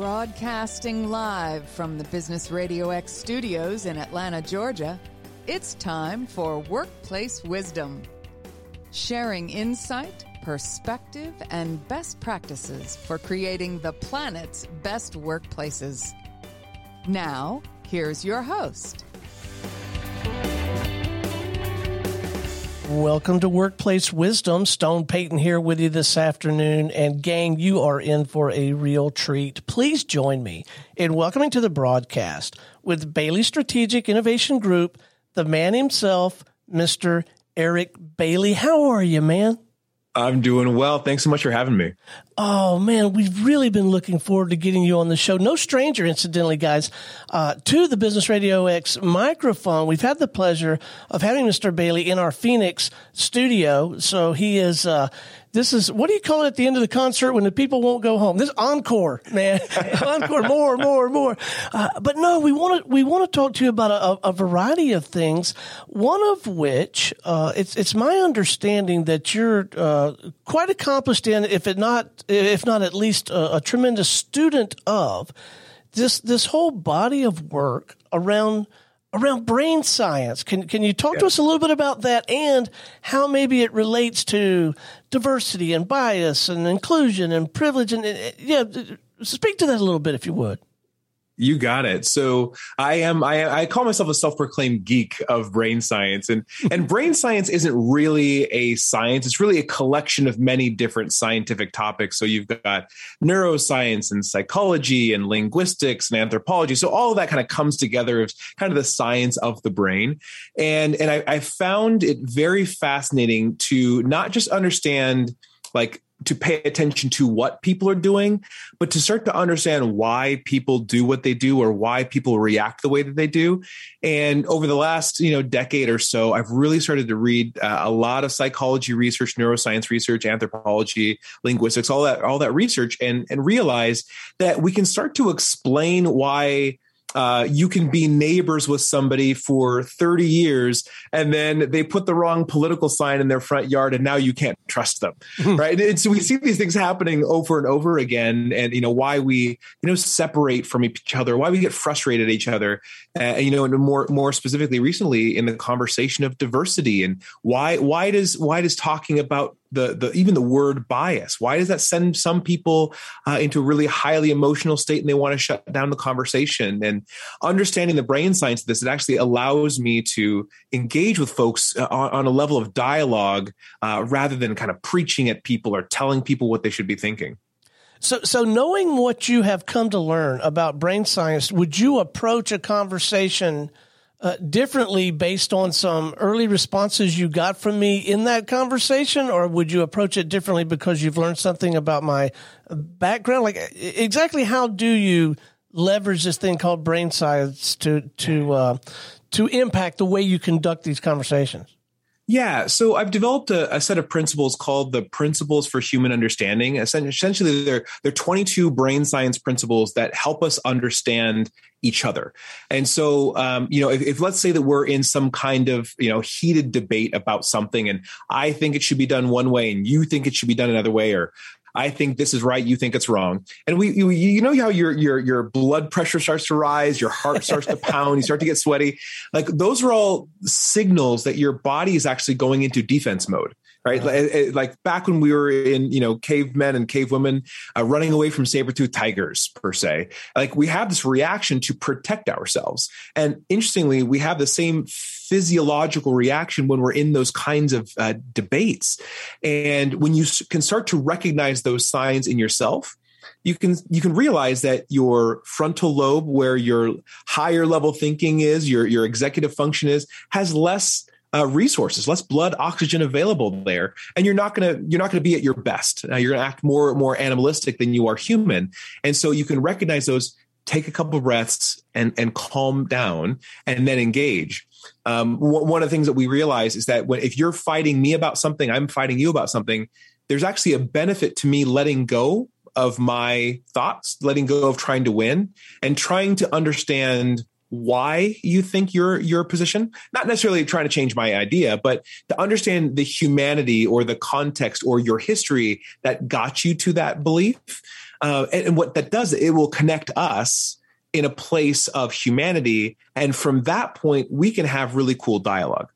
Broadcasting live from the Business Radio X studios in Atlanta, Georgia, it's time for Workplace Wisdom. Sharing insight, perspective, and best practices for creating the planet's best workplaces. Now, here's your host. Welcome to Workplace Wisdom. Stone Payton here with you this afternoon. And gang, you are in for a real treat. Please join me in welcoming to the broadcast with Bailey Strategic Innovation Group, the man himself, Mr. Eric Bailey. How are you, man? I'm doing well. Thanks so much for having me. Oh man, we've really been looking forward to getting you on the show. No stranger, incidentally, guys, uh, to the Business Radio X microphone. We've had the pleasure of having Mr. Bailey in our Phoenix studio. So he is, uh, this is what do you call it at the end of the concert when the people won't go home? This encore, man, encore, more, more, more. Uh, but no, we want to we want to talk to you about a, a, variety of things. One of which uh, it's it's my understanding that you're uh, quite accomplished in, if it not if not at least a, a tremendous student of this this whole body of work around around brain science. Can can you talk yeah. to us a little bit about that and how maybe it relates to diversity and bias and inclusion and privilege and yeah, speak to that a little bit if you would. You got it. So I am I, I call myself a self-proclaimed geek of brain science and and brain science isn't really a science. It's really a collection of many different scientific topics. So you've got neuroscience and psychology and linguistics and anthropology. So all of that kind of comes together as kind of the science of the brain. And and I, I found it very fascinating to not just understand like to pay attention to what people are doing, but to start to understand why people do what they do or why people react the way that they do. And over the last, you know, decade or so, I've really started to read uh, a lot of psychology research, neuroscience research, anthropology, linguistics, all that, all that research, and and realize that we can start to explain why uh, you can be neighbors with somebody for 30 years and then they put the wrong political sign in their front yard and now you can't trust them hmm. right and so we see these things happening over and over again and you know why we you know separate from each other why we get frustrated at each other uh, you know and more more specifically recently in the conversation of diversity and why why does why does talking about the the even the word bias. Why does that send some people uh, into a really highly emotional state and they want to shut down the conversation? And understanding the brain science of this it actually allows me to engage with folks uh, on, on, a level of dialogue uh, rather than kind of preaching at people or telling people what they should be thinking. So, so knowing what you have come to learn about brain science, would you approach a conversation uh, differently based on some early responses you got from me in that conversation, or would you approach it differently because you've learned something about my background? Like, exactly how do you leverage this thing called brain science to to uh, to impact the way you conduct these conversations? Yeah, so I've developed a, a, set of principles called the Principles for Human Understanding. Essentially, they're they're 22 brain science principles that help us understand each other. And so, um, you know, if, if, let's say that we're in some kind of you know heated debate about something, and I think it should be done one way, and you think it should be done another way, or I think this is right. You think it's wrong. And we, you, you know how your your your blood pressure starts to rise, your heart starts to pound, you start to get sweaty. Like those are all signals that your body is actually going into defense mode right? Like, like, back when we were in, you know, cavemen and cavewomen uh, running away from saber-toothed tigers, per se. Like we have this reaction to protect ourselves. And interestingly, we have the same physiological reaction when we're in those kinds of uh, debates. And when you can start to recognize those signs in yourself, you can you can realize that your frontal lobe where your higher level thinking is your your executive function is has less uh, resources, less blood oxygen available there, and you're not gonna you're not gonna be at your best. Uh, you're gonna act more more animalistic than you are human, and so you can recognize those. Take a couple breaths and and calm down, and then engage. Um, one of the things that we realize is that when if you're fighting me about something, I'm fighting you about something. There's actually a benefit to me letting go of my thoughts, letting go of trying to win, and trying to understand why you think your your position not necessarily trying to change my idea but to understand the humanity or the context or your history that got you to that belief Uh, and, and what that does, it will connect us in a place of humanity. And from that point, we can have really cool dialogue.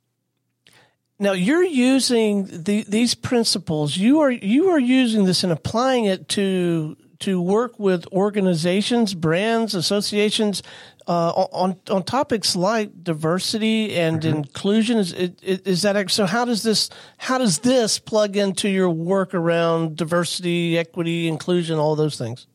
Now you're using the, these principles. You are you are using this and applying it to to work with organizations, brands, associations uh, on on topics like diversity and mm-hmm. inclusion. Is, is that so? How does this how does this plug into your work around diversity, equity, inclusion, all those things?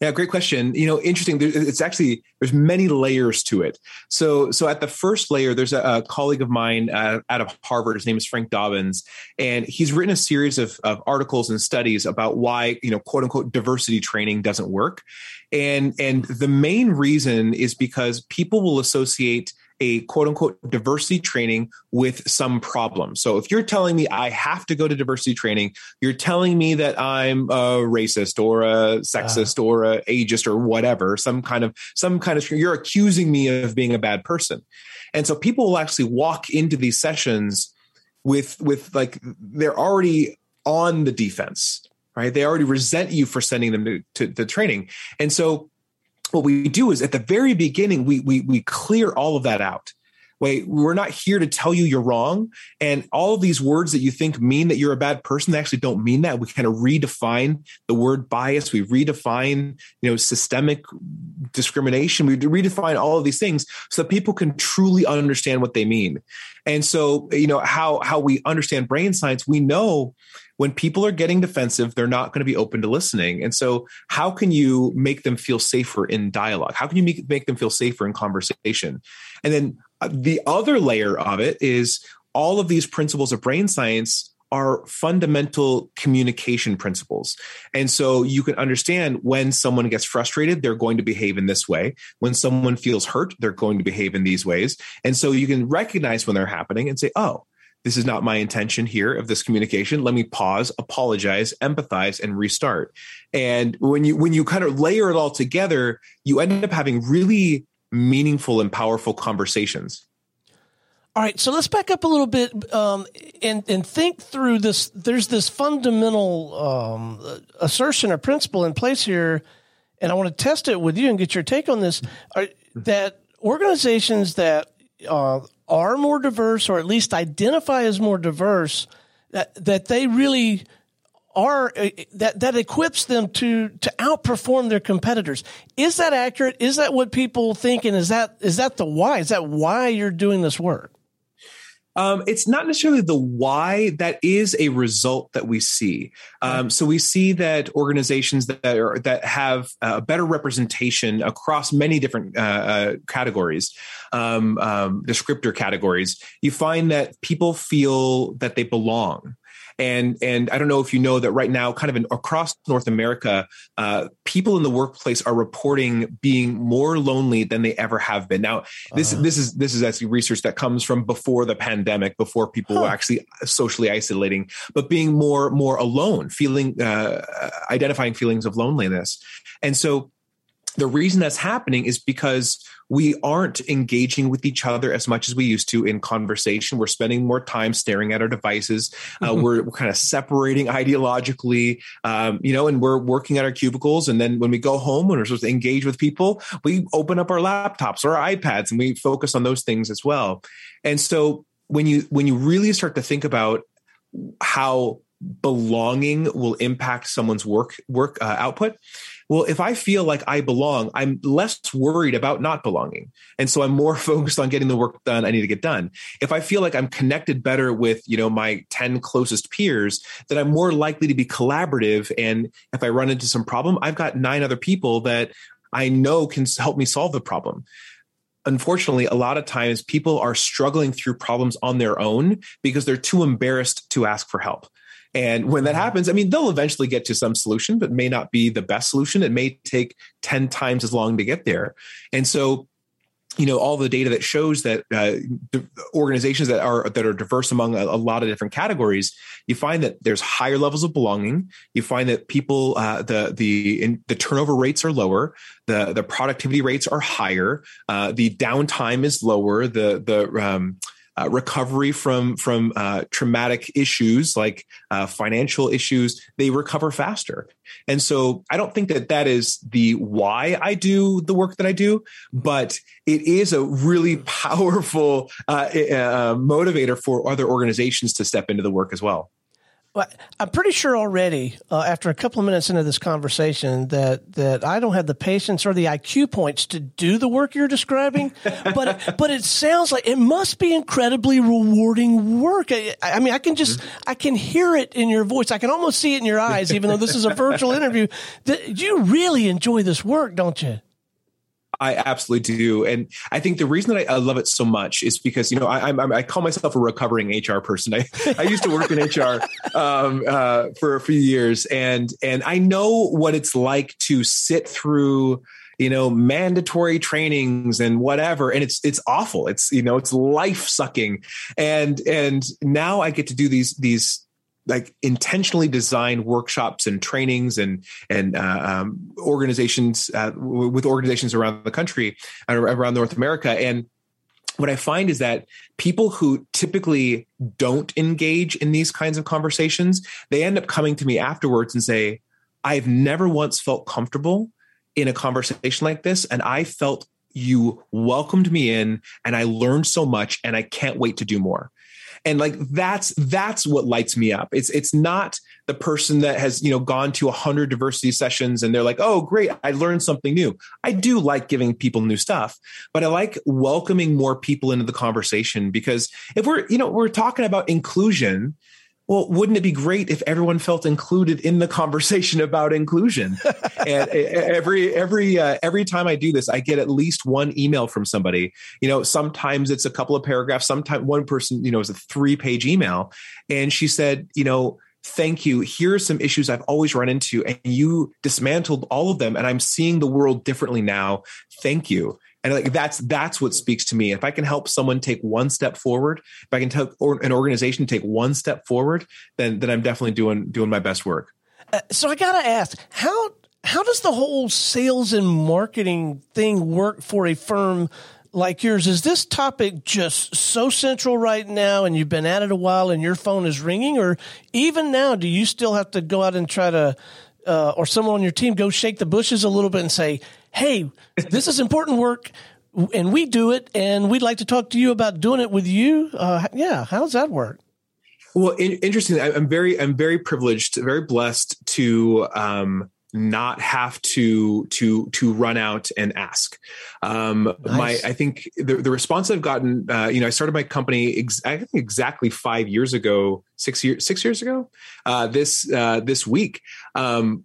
Yeah, great question. You know, interesting. It's actually there's many layers to it. So, so at the first layer, there's a, a colleague of mine uh, out of Harvard. His name is Frank Dobbins, and he's written a series of, of articles and studies about why you know quote unquote diversity training doesn't work, and and the main reason is because people will associate a quote unquote diversity training with some problem. So if you're telling me I have to go to diversity training, you're telling me that I'm a racist or a sexist uh. or a ageist or whatever, some kind of some kind of you're accusing me of being a bad person. And so people will actually walk into these sessions with with like they're already on the defense, right? They already resent you for sending them to, to, to training. And so what we do is at the very beginning we we we clear all of that out wait we're not here to tell you you're wrong and all of these words that you think mean that you're a bad person they actually don't mean that we kind of redefine the word bias we redefine you know systemic discrimination we redefine all of these things so that people can truly understand what they mean and so you know how how we understand brain science we know when people are getting defensive, they're not going to be open to listening. And so, how can you make them feel safer in dialogue? How can you make, make them feel safer in conversation? And then the other layer of it is all of these principles of brain science are fundamental communication principles. And so you can understand when someone gets frustrated, they're going to behave in this way. When someone feels hurt, they're going to behave in these ways. And so you can recognize when they're happening and say, oh, this is not my intention here of this communication let me pause apologize empathize and restart and when you when you kind of layer it all together you end up having really meaningful and powerful conversations. All right so let's back up a little bit um, and and think through this there's this fundamental um, assertion or principle in place here and i want to test it with you and get your take on this. Are, that organizations that uh, are more diverse or at least identify as more diverse that, that they really are uh, that that equips them to to outperform their competitors. Is that accurate? Is that what people think? And is that is that the why? Is that why you're doing this work? Um, it's not necessarily the why. That is a result that we see. Um, so we see that organizations that are that have a better representation across many different uh, uh, categories, um, um descriptor categories, you find that people feel that they belong and and I don't know if you know that right now, kind of in, across North America, uh, people in the workplace are reporting being more lonely than they ever have been. Now, this uh-huh. this is this is actually research that comes from before the pandemic, before people huh. were actually socially isolating, but being more more alone, feeling uh, identifying feelings of loneliness, and so the reason that's happening is because we aren't engaging with each other as much as we used to in conversation. We're spending more time staring at our devices. Uh, mm-hmm. we're, we're, kind of separating ideologically, um, you know, and we're working at our cubicles. And then when we go home, when we're supposed to engage with people, we open up our laptops or our iPads and we focus on those things as well. And so when you when you really start to think about how belonging will impact someone's work work uh, output well, if I feel like I belong, I'm less worried about not belonging. And so I'm more focused on getting the work done I need to get done. If I feel like I'm connected better with, you know, my 10 closest peers, then I'm more likely to be collaborative. And if I run into some problem, I've got nine other people that I know can help me solve the problem unfortunately, a lot of times people are struggling through problems on their own because they're too embarrassed to ask for help. And when that happens, I mean, they'll eventually get to some solution, but may not be the best solution. It may take 10 times as long to get there. And so, you know, all the data that shows that uh, organizations that are that are diverse among a, a, lot of different categories, you find that there's higher levels of belonging. You find that people uh, the the in, the turnover rates are lower, the the productivity rates are higher, uh, the downtime is lower, the the um, uh, recovery from from uh, traumatic issues like uh, financial issues, they recover faster. And so I don't think that that is the why I do the work that I do, but it is a really powerful uh, uh, motivator for other organizations to step into the work as well. Well, I'm pretty sure already uh, after a couple of minutes into this conversation that that I don't have the patience or the IQ points to do the work you're describing, but but it sounds like it must be incredibly rewarding work. I, I mean, I can just mm-hmm. I can hear it in your voice. I can almost see it in your eyes, even though this is a virtual interview. That you really enjoy this work, don't you? I absolutely do, and I think the reason that I, I love it so much is because you know I, I'm, I call myself a recovering HR person. I, I used to work in HR um, uh, for a few years, and and I know what it's like to sit through you know mandatory trainings and whatever. And it's it's awful. It's you know it's life sucking and and now i get to do these these like intentionally designed workshops and trainings and and uh, um, organizations uh, with organizations around the country and around North America and what I find is that people who typically don't engage in these kinds of conversations, they end up coming to me afterwards and say, I've never once felt comfortable in a conversation like this. And I felt you welcomed me in and I learned so much and I can't wait to do more and like that's that's what lights me up. It's it's not the person that has you know gone to 100 diversity sessions and they're like oh great i learned something new. I do like giving people new stuff but i like welcoming more people into the conversation because if we're you know we're talking about inclusion well, wouldn't it be great if everyone felt included in the conversation about inclusion? and every every uh, every time I do this, I get at least one email from somebody. You know, sometimes it's a couple of paragraphs. Sometimes one person, you know, is a three page email, and she said, you know, thank you. Here are some issues I've always run into, and you dismantled all of them, and I'm seeing the world differently now. Thank you and like that's that's what speaks to me. If i can help someone take one step forward if i can help an organization take one step forward then then i'm definitely doing doing my best work. Uh, so i gotta ask how how does the whole sales and marketing thing work for a firm like yours? Is this topic just so central right now and you've been at it a while and your phone is ringing? Or even now do you still have to go out and try to uh, or someone on your team go shake the bushes a little bit and say hey, this is important work and we do it and we'd like to talk to you about doing it with you. Uh, yeah. How does that work? Well, in, interesting. I'm very, I'm very privileged, very blessed to, um, not have to to to run out and ask um nice. my i think the, the response i've gotten uh you know i started my company ex- i think exactly five years ago six years six years ago uh this uh this week um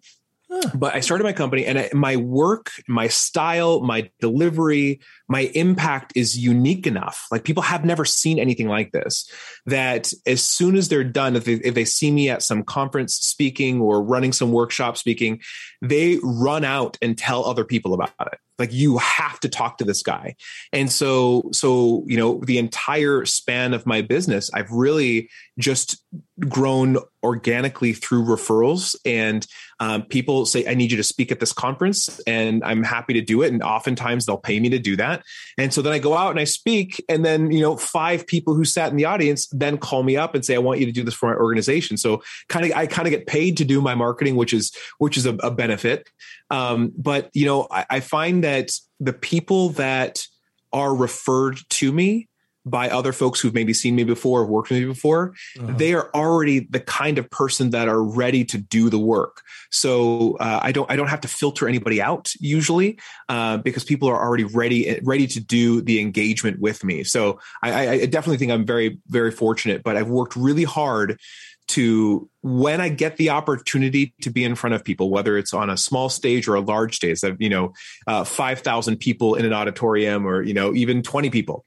but I started my company and I, my work, my style, my delivery, my impact is unique enough. Like people have never seen anything like this that as soon as they're done, if they, if they see me at some conference speaking or running some workshop speaking, they run out and tell other people about it like you have to talk to this guy and so so you know the entire span of my business i've really just grown organically through referrals. And um, people say i need you to speak at this conference and i'm happy to do it. And oftentimes they'll pay me to do that. And so then i go out and i speak and then you know five people who sat in the audience then call me up and say i want you to do this for my organization. So kind of i kind of get paid to do my marketing which is which is a, a benefit. Um, but you know I, I find that the people that are referred to me by other folks who've maybe seen me before or worked with me before, uh-huh. they are already the kind of person that are ready to do the work. So uh, I don't I don't have to filter anybody out usually uh, because people are already ready ready to do the engagement with me. So I, I definitely think I'm very very fortunate. But I've worked really hard to when I get the opportunity to be in front of people, whether it's on a small stage or a large stage, that you know, uh, five thousand people in an auditorium, or you know, even twenty people.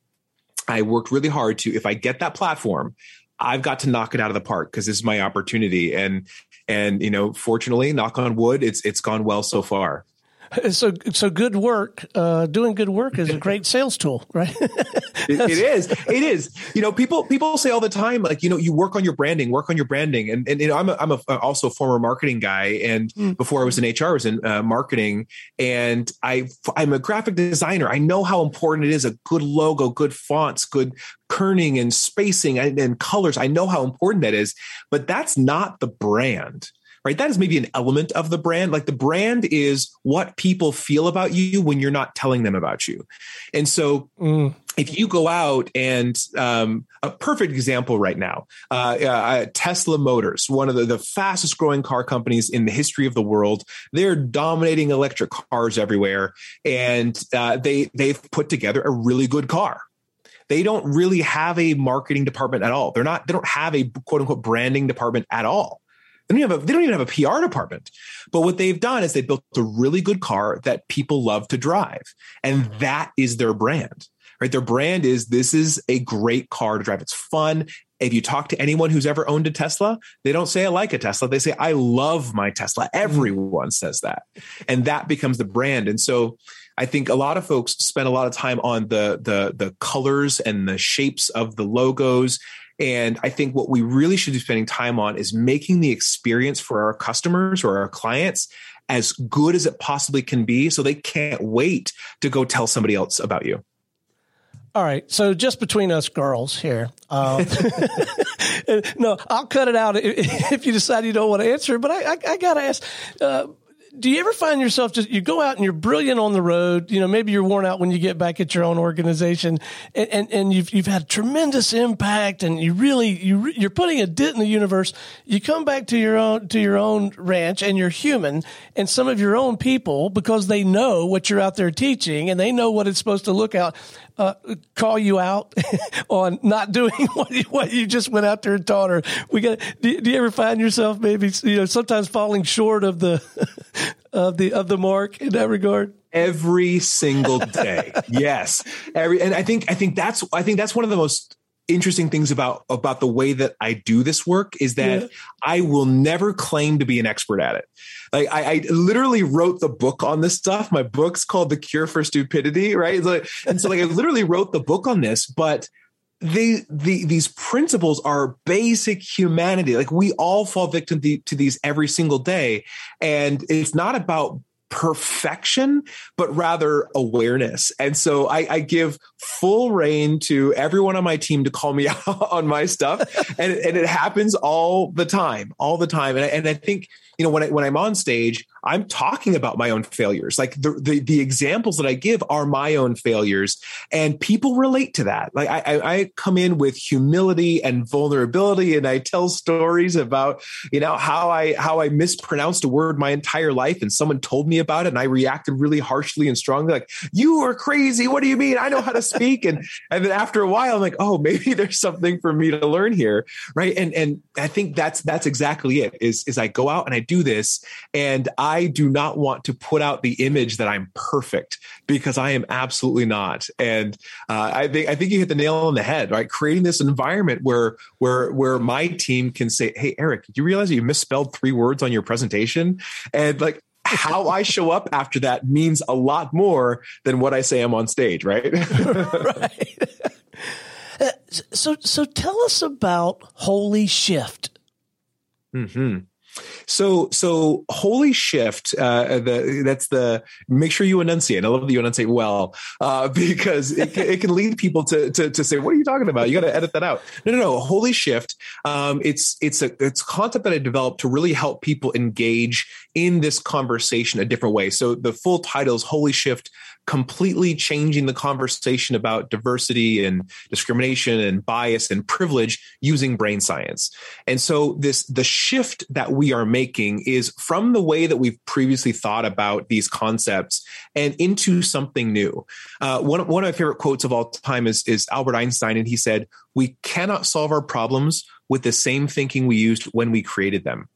I worked really hard to, if I get that platform, I've got to knock it out of the park because this is my opportunity. And and you know, fortunately, knock on wood, it's it's gone well so far. So, so good work, uh, doing good work is a great sales tool, right? it, it is. It is. You know, people people say all the time, like, you know, you work on your branding, work on your branding, and and you know, I'm a, I'm a, also a former marketing guy, and mm. before I was in HR, I was in uh, marketing, and I I'm a graphic designer. I know how important it is a good logo, good fonts, good kerning and spacing and, and colors. I know how important that is, but that's not the brand right? That is maybe an element of the brand. Like the brand is what people feel about you when you're not telling them about you. And so mm. if you go out and um, a perfect example right now, uh, uh, Tesla Motors, one of the, the fastest growing car companies in the history of the world, they're dominating electric cars everywhere. And uh, they, they've put together a really good car they don't really have a marketing department at all. They're not, they don't have a quote unquote branding department at all. They don't, have a, they don't even have a PR department. But what they've done is they built a really good car that people love to drive. And mm-hmm. that is their brand, right? Their brand is this is a great car to drive. It's fun. If you talk to anyone who's ever owned a Tesla, they don't say I like a Tesla. They say I love my Tesla. Mm-hmm. Everyone says that. And that becomes the brand. And so I think a lot of folks spend a lot of time on the the the colors and the shapes of the logos and I think what we really should be spending time on is making the experience for our customers or our clients as good as it possibly can be so they can't wait to go tell somebody else about you. All right. So just between us girls here. Um, no, I'll cut it out if you decide you don't want to answer. But I, I, I got to ask uh, do you ever find yourself just you go out and you're brilliant on the road you know maybe you're worn out when you get back at your own organization and and, and you've you've had tremendous impact and you really you you're putting a dent in the universe. You come back to your own to your own ranch and you're human and some of your own people because they know what you're out there teaching and they know what it's supposed to look out uh, call you out on not doing what you, what you just went out there and taught her. We got. Do, do, you ever find yourself maybe you know sometimes falling short of the of the of the mark in that regard? Every single day, yes. Every and I think I think that's I think that's one of the most interesting things about about the way that I do this work is that yeah. I will never claim to be an expert at it. Like I, I, literally wrote the book on this stuff. My book's called The Cure for Stupidity, right? and so like I literally wrote the book on this, but they the these principles are basic humanity. Like we all fall victim to, to these every single day, and it's not about perfection, but rather awareness. And so I, I, give full rein to everyone on my team to call me out on my stuff. and, and it happens all the time, all the time. And I, and I think, you know, when I, when I'm on stage, I'm talking about my own failures. Like the, the, the examples that I give are my own failures, and people relate to that. Like I, I come in with humility and vulnerability, and I tell stories about you know how I how I mispronounced a word my entire life, and someone told me about it, and I reacted really harshly and strongly, like "You are crazy. What do you mean? I know how to speak." and and then after a while, I'm like, "Oh, maybe there's something for me to learn here." Right? And and I think that's that's exactly it. Is is I go out and I do this, and I do not want to put out the image that I'm perfect because I am absolutely not. And uh, I think I think you hit the nail on the head, right? Creating this environment where where where my team can say, "Hey, Eric, you realize you misspelled three words on your presentation?" And like how I show up after that means a lot more than what I say I'm on stage, right? right. Uh, so, so tell us about Holy Shift. Hmm. So, so holy shift. Uh, the that's the make sure you enunciate. I love that you enunciate well uh, because it, it can lead people to, to to say, "What are you talking about?" You got to edit that out. No, no, no. Holy shift. Um, it's it's a it's concept that I developed to really help people engage in this conversation a different way. So the full title is Holy Shift completely changing the conversation about diversity and discrimination and bias and privilege using brain science. And so this the shift that we are making is from the way that we've previously thought about these concepts and into something new. Uh, one, one of my favorite quotes of all time is, is Albert Einstein, and he said, We cannot solve our problems with the same thinking we used when we created them.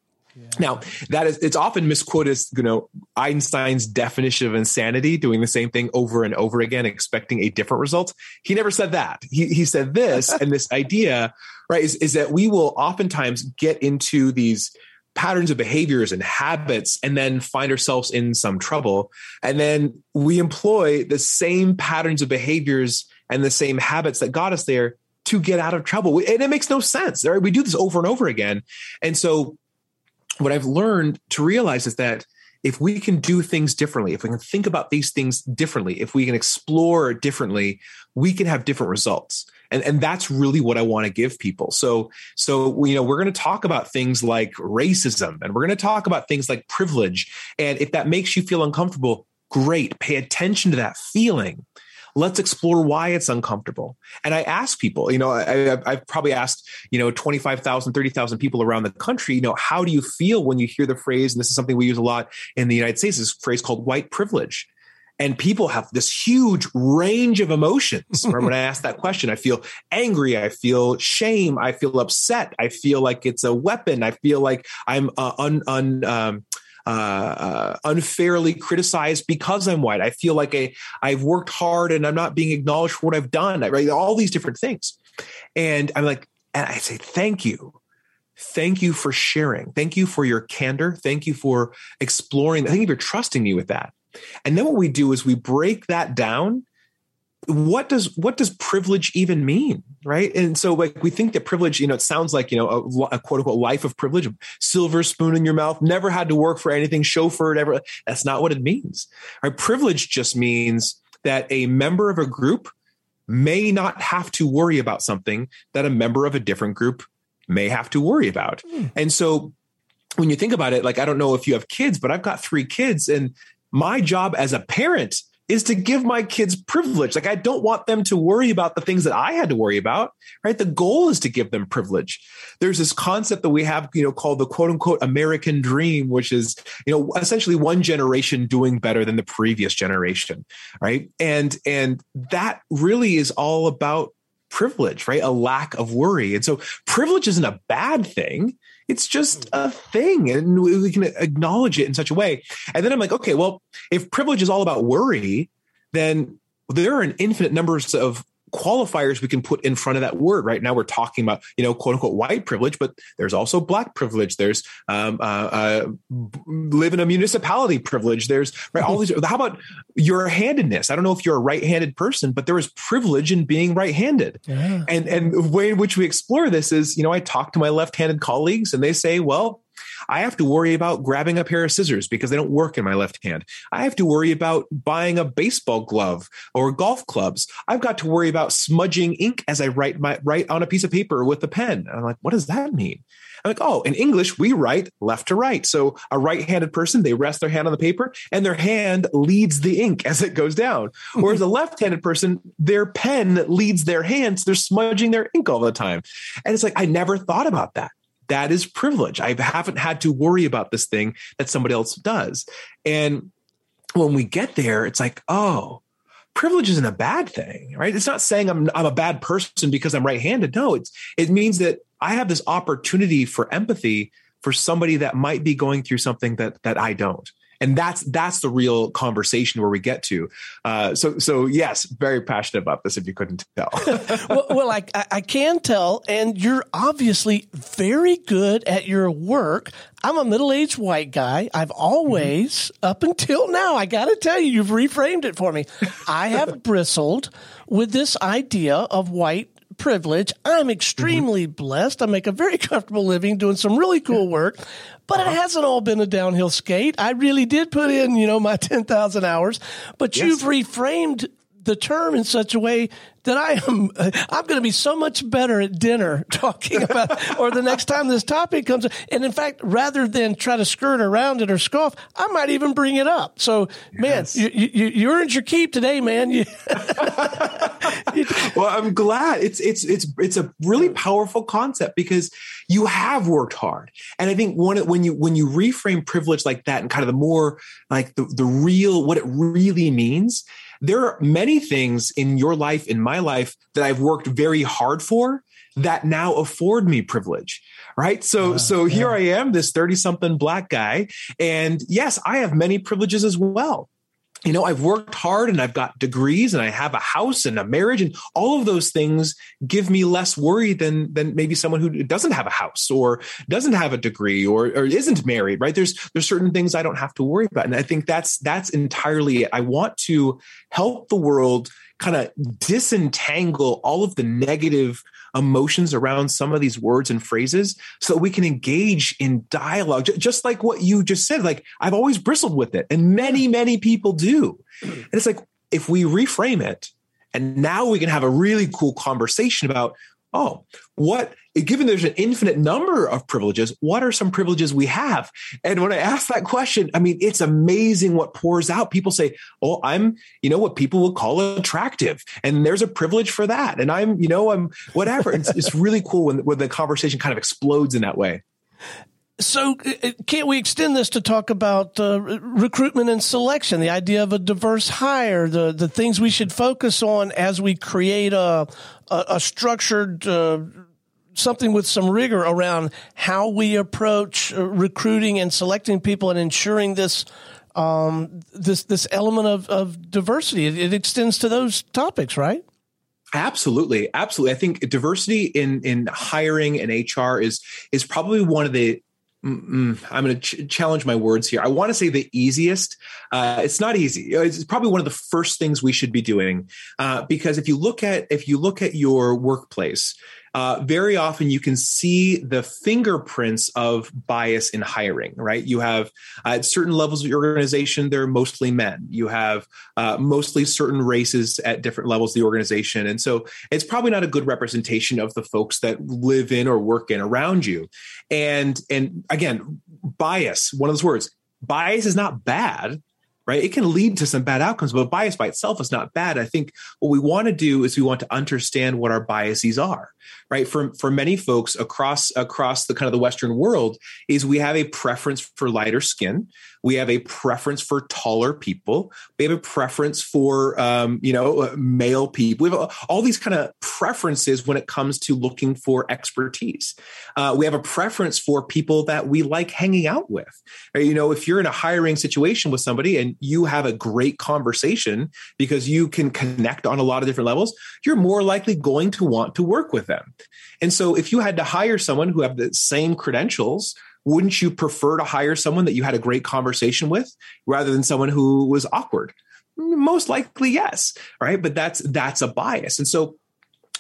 Now, that is it's often misquoted as, you know, Einstein's definition of insanity, doing the same thing over and over again, expecting a different result. He never said that. He he said this, and this idea, right, is, is that we will oftentimes get into these patterns of behaviors and habits and then find ourselves in some trouble. And then we employ the same patterns of behaviors and the same habits that got us there to get out of trouble. And it makes no sense. Right? We do this over and over again. And so, what I've learned to realize is that if we can do things differently, if we can think about these things differently, if we can explore differently, we can have different results. And and that's really what i want to give people. So so you know we're going to talk about things like racism and we're going to talk about things like privilege. And if that makes you feel uncomfortable great pay attention to that feeling let's explore why it's uncomfortable and i ask people you know I, have probably asked you know 25000 30000 people around the country you know how do you feel when you hear the phrase and this is something we use a lot in the united states this phrase called white privilege and people have this huge range of emotions. when I ask that question, I feel angry, I feel shame, I feel upset, I feel like it's a weapon, I feel like I'm uh, un, un um, uh, uh, unfairly criticized because I'm white. I feel like I, I've worked hard and I'm not being acknowledged for what I've done. I, Right, all these different things, and I'm like, and I say, thank you. Thank you for sharing. Thank you for your candor. Thank you for exploring. Thank you for trusting me with that. And then what we do is we break that down what does what does privilege even mean right? And so like we think that privilege you know it sounds like you know a, a, quote unquote life of privilege silver spoon in your mouth never had to work for anything chauffeured ever. That's not what it means right? Privilege just means that a member of a group may not have to worry about something that a member of a different group may have to worry about. Mm. and so when you think about it like i don't know if you have kids but i've got three kids and my job as a parent is to give my kids privilege. Like I don't want them to worry about the things that I had to worry about, right? The goal is to give them privilege. There's this concept that we have, you know, called the quote unquote American dream, which is, you know, essentially one generation doing better than the previous generation, right? And and that really is all about privilege, right? A lack of worry. And so privilege isn't a bad thing. It's just a thing, and we can acknowledge it in such a way. And then I'm like, okay, well, if privilege is all about worry, then there are an infinite numbers of qualifiers we can put in front of that word. Right now, we're talking about you know quote unquote white privilege, but there's also black privilege. There's um, uh, uh, live in a municipality privilege. There's right all these. How about your handedness? I don't know if you're a right-handed person, but there is privilege in being right-handed. Yeah. And and the way in which we explore this is you know I talk to my left-handed colleagues and they say, well I have to worry about grabbing a pair of scissors because they don't work in my left hand. I have to worry about buying a baseball glove or golf clubs. I've got to worry about smudging ink as I write my write on a piece of paper with a pen. And I'm like, what does that mean? I'm like, oh, in English, we write left to right. So a right handed person, they rest their hand on the paper and their hand leads the ink as it goes down. Whereas a left handed person, their pen leads their hands. So they're smudging their ink all the time. And it's like, I never thought about that that is privilege. I haven't had to worry about this thing that somebody else does. And when we get there, it's like, oh, privilege isn't a bad thing, right? It's not saying I'm I'm a bad person because I'm right-handed. No, it's it means that I have this opportunity for empathy for somebody that might be going through something that that I don't and that's that's the real conversation where we get to. Uh, so so yes, very passionate about this. If you couldn't tell, well, well I, I can tell, and you're obviously very good at your work. I'm a middle aged white guy. I've always, mm-hmm. up until now, I got to tell you, you've reframed it for me. I have bristled with this idea of white privilege. I'm extremely mm-hmm. blessed. I make a very comfortable living doing some really cool work, but uh-huh. it hasn't all been a downhill skate. I really did put in, you know, my 10,000 hours, but yes. you've reframed the term in such a way that I am I'm going to be so much better at dinner talking about or the next time this topic comes up. and in fact rather than try to skirt around it or scoff I might even bring it up. So yes. man you, you, you earned your keep today man. You, well I'm glad. It's it's it's it's a really powerful concept because you have worked hard. And I think one when you when you reframe privilege like that and kind of the more like the the real what it really means there are many things in your life, in my life, that I've worked very hard for that now afford me privilege right so uh, so yeah. here i am this 30 something black guy and yes i have many privileges as well you know, I've worked hard and I've got degrees and I have a house and a marriage and all of those things give me less worry than than maybe someone who doesn't have a house or doesn't have a degree or or isn't married, right? There's there's certain things I don't have to worry about. And I think that's that's entirely it. I want to help the world kind of disentangle all of the negative emotions around some of these words and phrases so we can engage in dialogue just like what you just said like i've always bristled with it and many many people do. And it's like if we reframe it and now we can have a really cool conversation about oh, what, given there's an infinite number of privileges, what are some privileges we have? And when I ask that question, I mean, it's amazing what pours out. People say, oh, I'm, you know, what people would call attractive. And there's a privilege for that. And I'm, you know, I'm whatever. It's, it's really cool when, when the conversation kind of explodes in that way. So, uh, uh, can't we extend this to talk about uh, recruitment and selection? The idea of a diverse hire, the the things we should focus on as we create a a, a structured uh, something with some rigor around how we approach uh, recruiting and selecting people and ensuring this um, this this element of, of diversity. It, it extends to those topics, right? Absolutely, absolutely. I think diversity in in hiring and HR is is probably one of the Mm-mm. I'm going to ch- challenge my words here. I want to say the easiest. Uh, it's not easy. It's probably one of the first things we should be doing uh, because if you look at if you look at your workplace, uh, very often you can see the fingerprints of bias in hiring, right? You have uh, at certain levels of your organization, they're mostly men. You have uh, mostly certain races at different levels of the organization. And so it's probably not a good representation of the folks that live in or work in around you. And, and again, bias, one of those words, bias is not bad right? It can lead to some bad outcomes, but bias by itself is not bad. I think what we want to do is we want to understand what our biases are, right? For for many folks across across the kind of the Western world, is we have a preference for lighter skin. We have a preference for taller people. We have a preference for, um, you know, uh, male people. We have all these kind of preferences when it comes to looking for expertise. Uh, we have a preference for people that we like hanging out with. Right? You know, if you're in a hiring situation with somebody and you have a great conversation because you can connect on a lot of different levels, you're more likely going to want to work with them. And so if you had to hire someone who have the same credentials, wouldn't you prefer to hire someone that you had a great conversation with rather than someone who was awkward? Most likely, yes. Right. But that's that's a bias. And so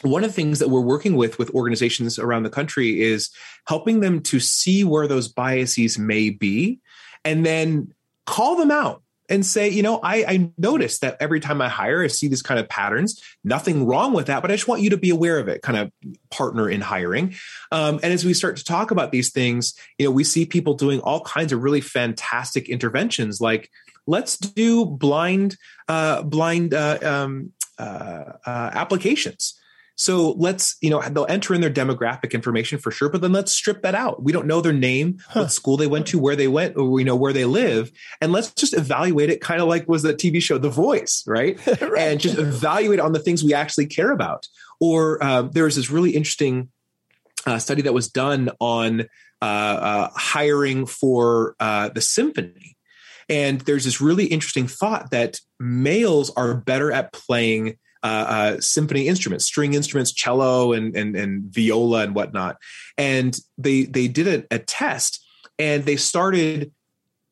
one of the things that we're working with with organizations around the country is helping them to see where those biases may be and then call them out and say, you know, I, I notice that every time I hire, I see these kind of patterns. Nothing wrong with that, but I just want you to be aware of it. Kind of partner in hiring. Um, and as we start to talk about these things, you know, we see people doing all kinds of really fantastic interventions, like let's do blind uh, blind uh, um, uh, uh applications so let's, you know, they'll enter in their demographic information for sure, but then let's strip that out. We don't know their name, huh. what school they went to, where they went, or we know where they live. And let's just evaluate it kind of like was the TV show The Voice, right? right. And just evaluate on the things we actually care about. Or uh, there was this really interesting uh, study that was done on uh, uh hiring for uh, the symphony. And there's this really interesting thought that males are better at playing uh, uh, symphony instruments, string instruments, cello and, and, and viola and whatnot. And they they did a, a test and they started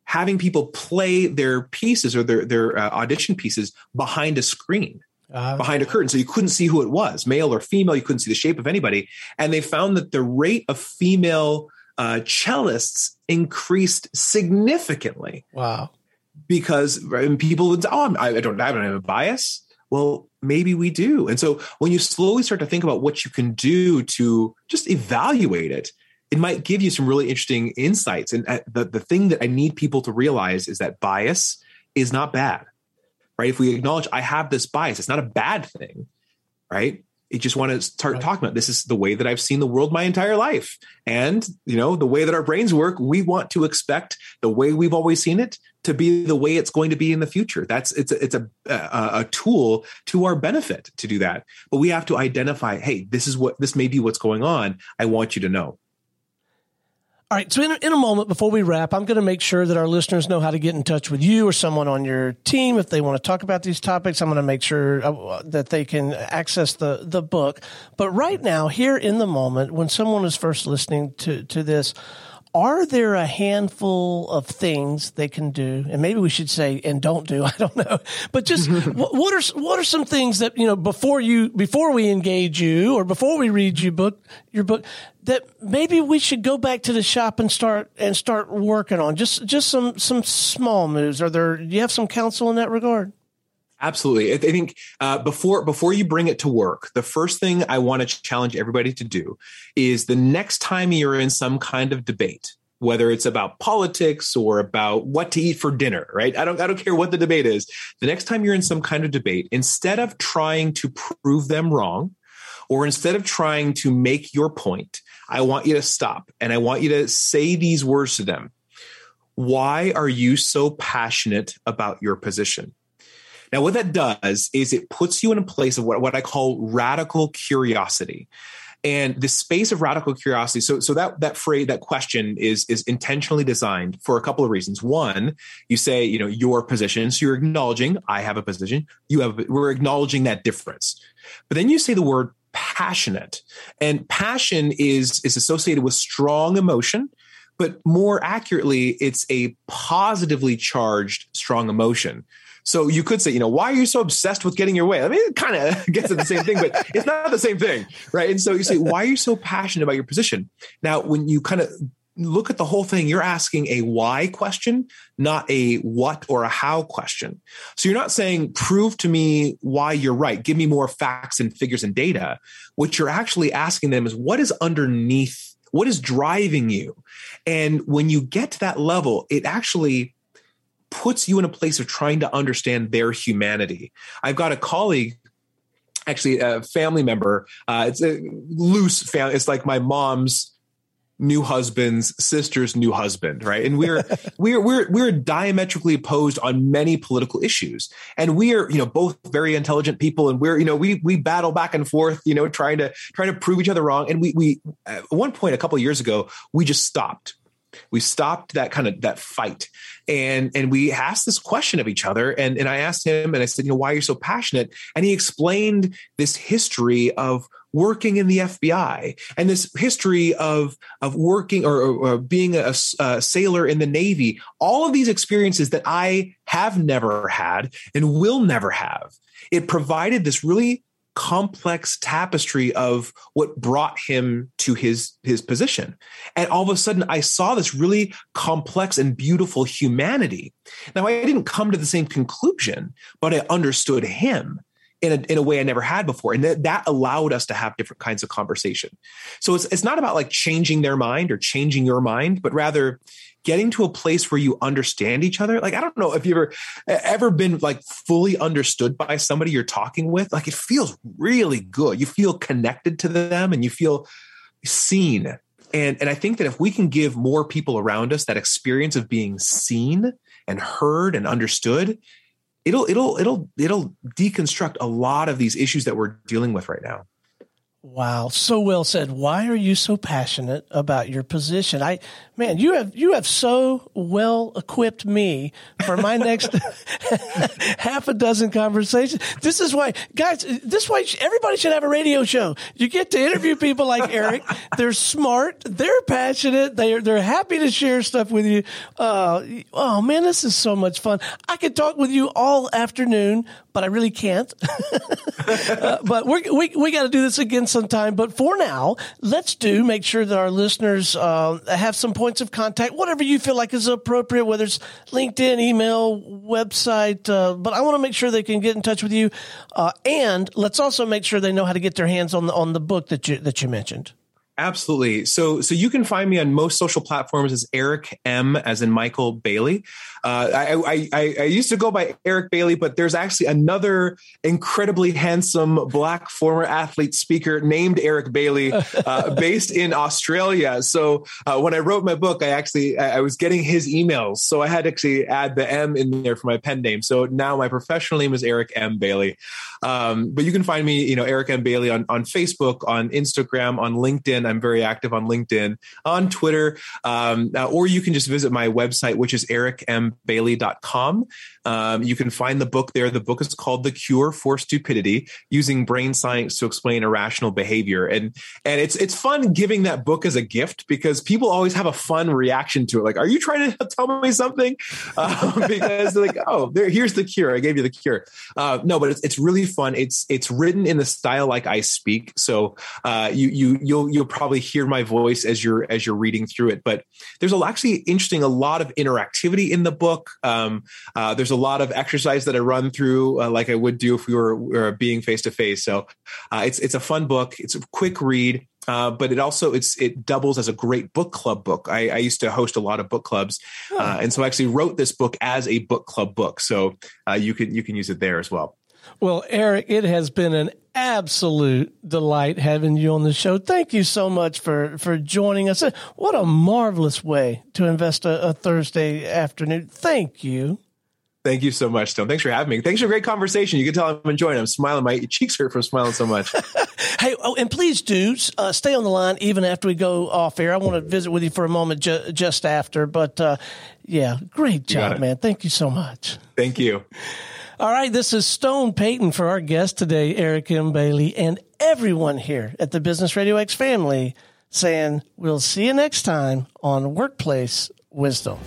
having people play their pieces or their their uh, audition pieces behind a screen. Uh, behind a curtain, so you couldn't see who it was, male or female. You couldn't see the shape of anybody, and they found that the rate of female uh, cellists increased significantly. Wow! Because people would, oh, I don't, I don't have a bias. Well, maybe we do. And so when you slowly start to think about what you can do to just evaluate it, it might give you some really interesting insights. And uh, the, the thing that I need people to realize is that bias is not bad, right? If we acknowledge I have this bias, it's not a bad thing, right? You just want to start right. talking about this is the way that I've seen the world my entire life. And, you know, the way that our brains work, we want to expect the way we've always seen it to be the way it's going to be in the future. That's it's it's a, a, a tool to our benefit to do that. But we have to identify, hey, this is what this may be what's going on. I want you to know. All right. So in, in a moment, before we wrap, I'm going to make sure that our listeners know how to get in touch with you or someone on your team if they want to talk about these topics. I'm going to make sure uh, that they can access the, the book. But right now, here in the moment, when someone is first listening to, to this, are there a handful of things they can do? And maybe we should say and don't do i don't know. But just what, what, are what are some things that you know before you before we engage you or before we read you book your book that maybe we should go back to the shop and start and start working on? Just just some some small moves. Are there do you have some counsel in that regard Absolutely. I think uh, before before you bring it to work, the first thing I want to challenge everybody to do is the next time you're in some kind of debate, whether it's about politics or about what to eat for dinner, right? I don't I don't care what the debate is. The next time you're in some kind of debate, instead of trying to prove them wrong, or instead of trying to make your point, I want you to stop and I want you to say these words to them. Why are you so passionate about your position? Now, what that does is it puts you in a place of what, what I call radical curiosity. And the space of radical curiosity, so so that that phrase, that question is is intentionally designed for a couple of reasons. One, you say, you know, your position. So you're acknowledging I have a position. You have we're acknowledging that difference. But then you say the word passionate. And passion is is associated with strong emotion but more accurately, it's a positively charged strong emotion. So you could say, you know, why are you so obsessed with getting your way? I mean, it kind of gets at the same thing, but it's not the same thing, right? And so you say, why are you so passionate about your position? Now, when you kind of look at the whole thing, you're asking a why question, not a what or a how question. So you're not saying, prove to me why you're right. Give me more facts and figures and data. What you're actually asking them is what is underneath, what is driving you? And when you get to that level, it actually puts you in a place of trying to understand their humanity. I've got a colleague actually a family member uh, it's a loose family it's like my mom's new husband's sister's new husband right? And we're we're we're we're diametrically opposed on many political issues. And we are you know both very intelligent people and we're you know we we battle back and forth you know trying to trying to prove each other wrong. And we we at one point a couple of years ago we just stopped we stopped that kind of that fight. And and we asked this question of each other. And and i asked him and i said you know why are you so passionate? And he explained this history of working in the fbi and this history of of working or, or, or being a, a sailor in the navy. All of these experiences that i have never had and will never have it provided this really complex tapestry of what brought him to his his position. And all of a sudden i saw this really complex and beautiful humanity. Now i didn't come to the same conclusion but i understood him in a, in a way I never had before. And that, that allowed us to have different kinds of conversation. So it's, it's not about like changing their mind or changing your mind, but rather getting to a place where you understand each other. Like, I don't know if you've ever, ever been like fully understood by somebody you're talking with. Like, it feels really good. You feel connected to them and you feel seen. And, and I think that if we can give more people around us that experience of being seen and heard and understood, it'll it'll it'll it'll deconstruct a lot of these issues that we're dealing with right now. Wow, so well said. Why are you so passionate about your position? I man, you have you have so well equipped me for my next half a dozen conversations. This is why, guys. This why everybody should have a radio show. You get to interview people like Eric. They're smart. They're passionate. They're they're happy to share stuff with you. Uh, oh man, this is so much fun. I could talk with you all afternoon, but I really can't. uh, but we we we got to do this again sometime. Time but for now, let's do make sure that our listeners uh, have some points of contact, whatever you feel like is appropriate, whether it's LinkedIn, email, website. Uh, but I want to make sure they can get in touch with you, uh, and let's also make sure they know how to get their hands on the on the book that you that you mentioned. Absolutely. So, so you can find me on most social platforms as Eric M, as in Michael Bailey. Uh, I, I, I used to go by Eric Bailey, but there's actually another incredibly handsome black former athlete speaker named Eric Bailey, uh, based in Australia. So uh, when I wrote my book, I actually I was getting his emails, so I had to actually add the M in there for my pen name. So now my professional name is Eric M Bailey. Um, but you can find me, you know, Eric M Bailey on on Facebook, on Instagram, on LinkedIn. I'm very active on LinkedIn, on Twitter, um, uh, or you can just visit my website, which is ericmbailey.com. Um, you can find the book there. The book is called The Cure for Stupidity Using Brain Science to Explain Irrational Behavior. And, and it's, it's fun giving that book as a gift because people always have a fun reaction to it. Like, are you trying to tell me something? Um, because like, oh, there, here's the cure. I gave you the cure. Uh, no, but it's, it's really fun. It's, it's written in the style like I speak. So uh, you, you, you'll, you'll probably hear my voice as you're, as you're reading through it. But there's actually interesting, a lot of interactivity in the book. Um, uh, there's a lot of exercise that I run through, uh, like I would do if we were, were being face to face. So uh, it's it's a fun book. It's a quick read. Uh, but it also it's it doubles as a great book club book. I, I used to host a lot of book clubs, oh. uh, and so I actually wrote this book as a book club book. So uh, you can you can use it there as well. Well, Eric, it has been an absolute delight having you on the show. Thank you so much for for joining us. What a marvelous way to invest a, a Thursday afternoon. Thank you. Thank you so much, Stone. Thanks for having me. Thanks for a great conversation. You can tell I'm enjoying. It. I'm smiling. My cheeks hurt from smiling so much. hey, oh, and please do uh, stay on the line even after we go off air. I want to visit with you for a moment ju- just after. But uh, yeah, great job, man. Thank you so much. Thank you. All right, this is Stone Payton for our guest today, Eric M. Bailey, and everyone here at the Business Radio X family saying we'll see you next time on Workplace Wisdom.